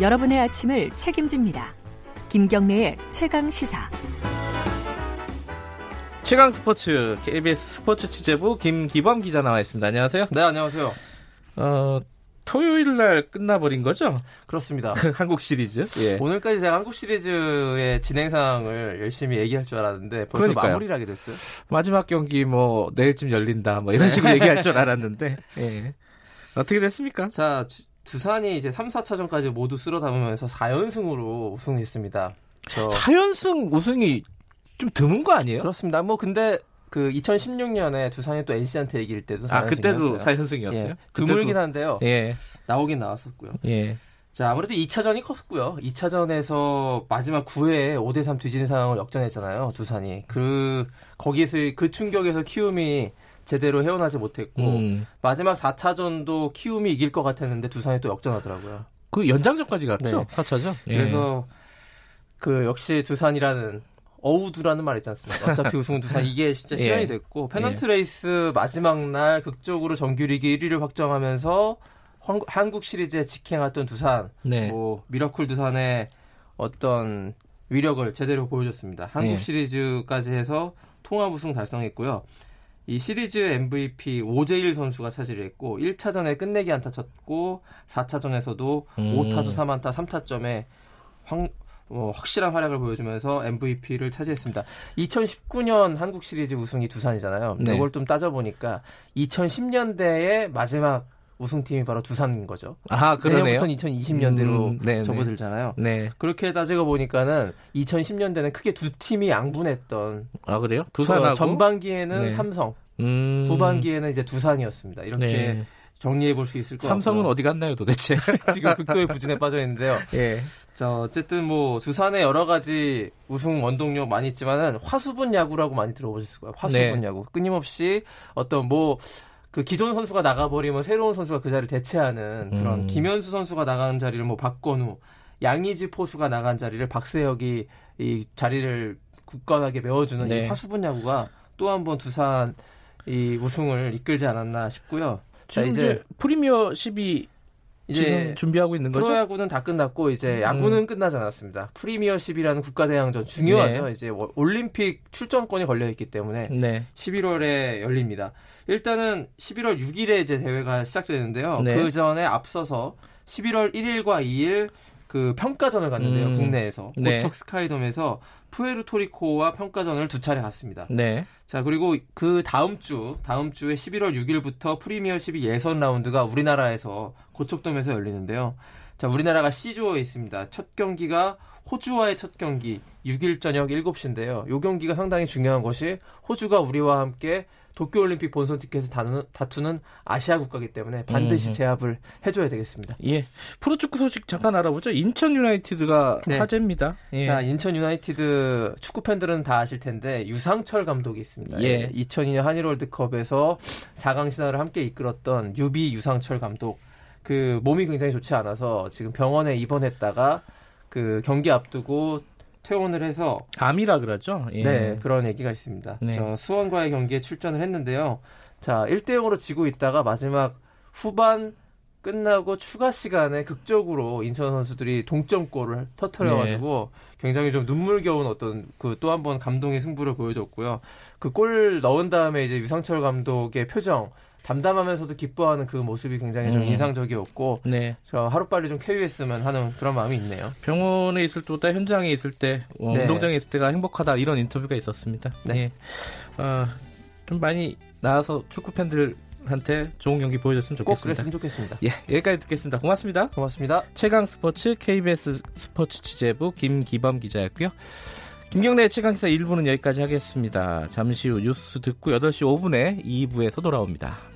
여러분의 아침을 책임집니다. 김경래의 최강 시사. 최강 스포츠 KBS 스포츠 취재부 김기범 기자 나와 있습니다. 안녕하세요. 네, 안녕하세요. 어, 토요일 날 끝나버린 거죠? 그렇습니다. 한국 시리즈. 예. 오늘까지 제가 한국 시리즈의 진행상을 열심히 얘기할 줄 알았는데 벌써 그러니까요. 마무리를 하게 됐어요. 마지막 경기 뭐 내일쯤 열린다 뭐 이런 식으로 얘기할 줄 알았는데 예. 어떻게 됐습니까? 자, 주- 두산이 이제 3, 4차전까지 모두 쓸어 담으면서 4연승으로 우승했습니다. 저- 4연승 우승이 좀 드문 거 아니에요? 그렇습니다. 뭐 근데 그 2016년에 두산이 또 NC한테 이길 때도 아 그때도 4연승이었어요. 4연승이었어요? 예, 드물긴 한데요. 예. 나오긴 나왔었고요. 예. 자, 아무래도 2차전이 컸고요. 2차전에서 마지막 9회에 5대3 뒤지는 상황을 역전했잖아요. 두산이. 그 거기에서 그 충격에서 키움이 제대로 헤어나지 못했고 음. 마지막 4차전도 키움이 이길 것 같았는데 두산이 또 역전하더라고요. 그 연장전까지 갔죠? 네. 4차전. 예. 그래서 그 역시 두산이라는 어우두라는 말 있지 않습니까? 어차피 우승은 두산 이게 진짜 예. 시간이 됐고 페넌트 레이스 마지막 날 극적으로 정규리그 1위를 확정하면서 황- 한국 시리즈에 직행했던 두산 네. 뭐 miracle 두산의 어떤 위력을 제대로 보여줬습니다. 한국 네. 시리즈까지 해서 통합 우승 달성했고요. 이 시리즈 MVP 오재일 선수가 차지를 했고 1차전에 끝내기 안타 쳤고 4차전에서도 음. 5타수 3안타 3타점에 황, 어, 확실한 활약을 보여주면서 MVP를 차지했습니다. 2019년 한국 시리즈 우승이 두산이잖아요. 네. 이걸 좀 따져보니까 2010년대의 마지막 우승팀이 바로 두산인 거죠. 아, 그러네요. 내년부터는 2020년대로 음, 네네. 접어들잖아요. 네. 그렇게 따지고 보니까는 2010년대는 크게 두 팀이 양분했던 아, 그래요? 두산하고 전반기에는 네. 삼성, 음. 후반기에는 이제 두산이었습니다. 이렇게 네. 정리해 볼 수 있을 것 삼성은 같고요. 어디 갔나요, 도대체? 지금 극도의 부진에 빠져 있는데요. 예. 자, 어쨌든 뭐 두산의 여러 가지 우승 원동력 많이 있지만은 화수분 야구라고 많이 들어보셨을 거예요. 화수분 네. 야구. 끊임없이 어떤 뭐 그 기존 선수가 나가버리면 새로운 선수가 그 자리를 대체하는 그런 음. 김현수 선수가 나가는 자리를 뭐 박건우, 양의지 포수가 나간 자리를 박세혁이 이 자리를 굳건하게 메워주는 네. 이 화수분 야구가 또 한 번 두산 이 우승을 이끌지 않았나 싶고요. 자, 지금 이제 이제 프리미어 12 이제 준비하고 있는 거죠? 프로야구는 다 끝났고 이제 야구는 끝나지 않았습니다. 프리미어십이라는 국가 대항전 중요하죠. 네. 이제 월- 올림픽 출전권이 걸려 있기 때문에 네. 11월에 열립니다. 일단은 11월 6일에 이제 대회가 시작되는데요. 네. 그 전에 앞서서 11월 1일과 2일 그 평가전을 갔는데요. 음. 국내에서 네. 고척 스카이돔에서 푸에르토리코와 평가전을 두 차례 갔습니다. 네. 자 그리고 그 다음 주 다음 주에 11월 6일부터 프리미어 12 예선 라운드가 우리나라에서 고척돔에서 열리는데요. 자 우리나라가 C조에 있습니다. 첫 경기가 호주와의 첫 경기 6일 저녁 7시인데요. 이 경기가 상당히 중요한 것이 호주가 우리와 함께 도쿄올림픽 본선 티켓을 다투는, 다투는 아시아 국가이기 때문에 반드시 음흠. 제압을 해줘야 되겠습니다. 예. 프로축구 소식 잠깐 알아보죠. 인천 유나이티드가 네. 화제입니다. 예. 자, 인천 유나이티드 축구 팬들은 다 아실 텐데 유상철 감독이 있습니다. 예. 2002년 한일 월드컵에서 4강 신화를 함께 이끌었던 유비 유상철 감독. 그 몸이 굉장히 좋지 않아서 지금 병원에 입원했다가 그 경기 앞두고 퇴원을 해서 암이라 그러죠. 예. 네, 그런 얘기가 있습니다. 네. 저 수원과의 경기에 출전을 했는데요. 자, 1대 0으로 지고 있다가 마지막 후반 끝나고 추가 시간에 극적으로 인천 선수들이 동점골을 터트려가지고 네. 굉장히 좀 눈물겨운 어떤 그 또 한 번 감동의 승부를 보여줬고요. 그 골 넣은 다음에 이제 유상철 감독의 표정 담담하면서도 기뻐하는 그 모습이 굉장히 좀 음. 인상적이었고 네. 저 하루빨리 좀 쾌유했으면 하는 그런 마음이 있네요. 병원에 있을 때보다 현장에 있을 때, 어, 네. 운동장에 있을 때가 행복하다 이런 인터뷰가 있었습니다. 네. 예. 어, 좀 많이 나와서 축구 팬들한테 좋은 경기 보여줬으면 꼭 좋겠습니다. 그랬으면 좋겠습니다. 예, 여기까지 듣겠습니다. 고맙습니다. 고맙습니다. 최강 스포츠 KBS 스포츠 취재부 김기범 기자였고요. 김경래 최강기사 1부는 여기까지 하겠습니다. 잠시 후 뉴스 듣고 8시 5분에 2부에서 돌아옵니다.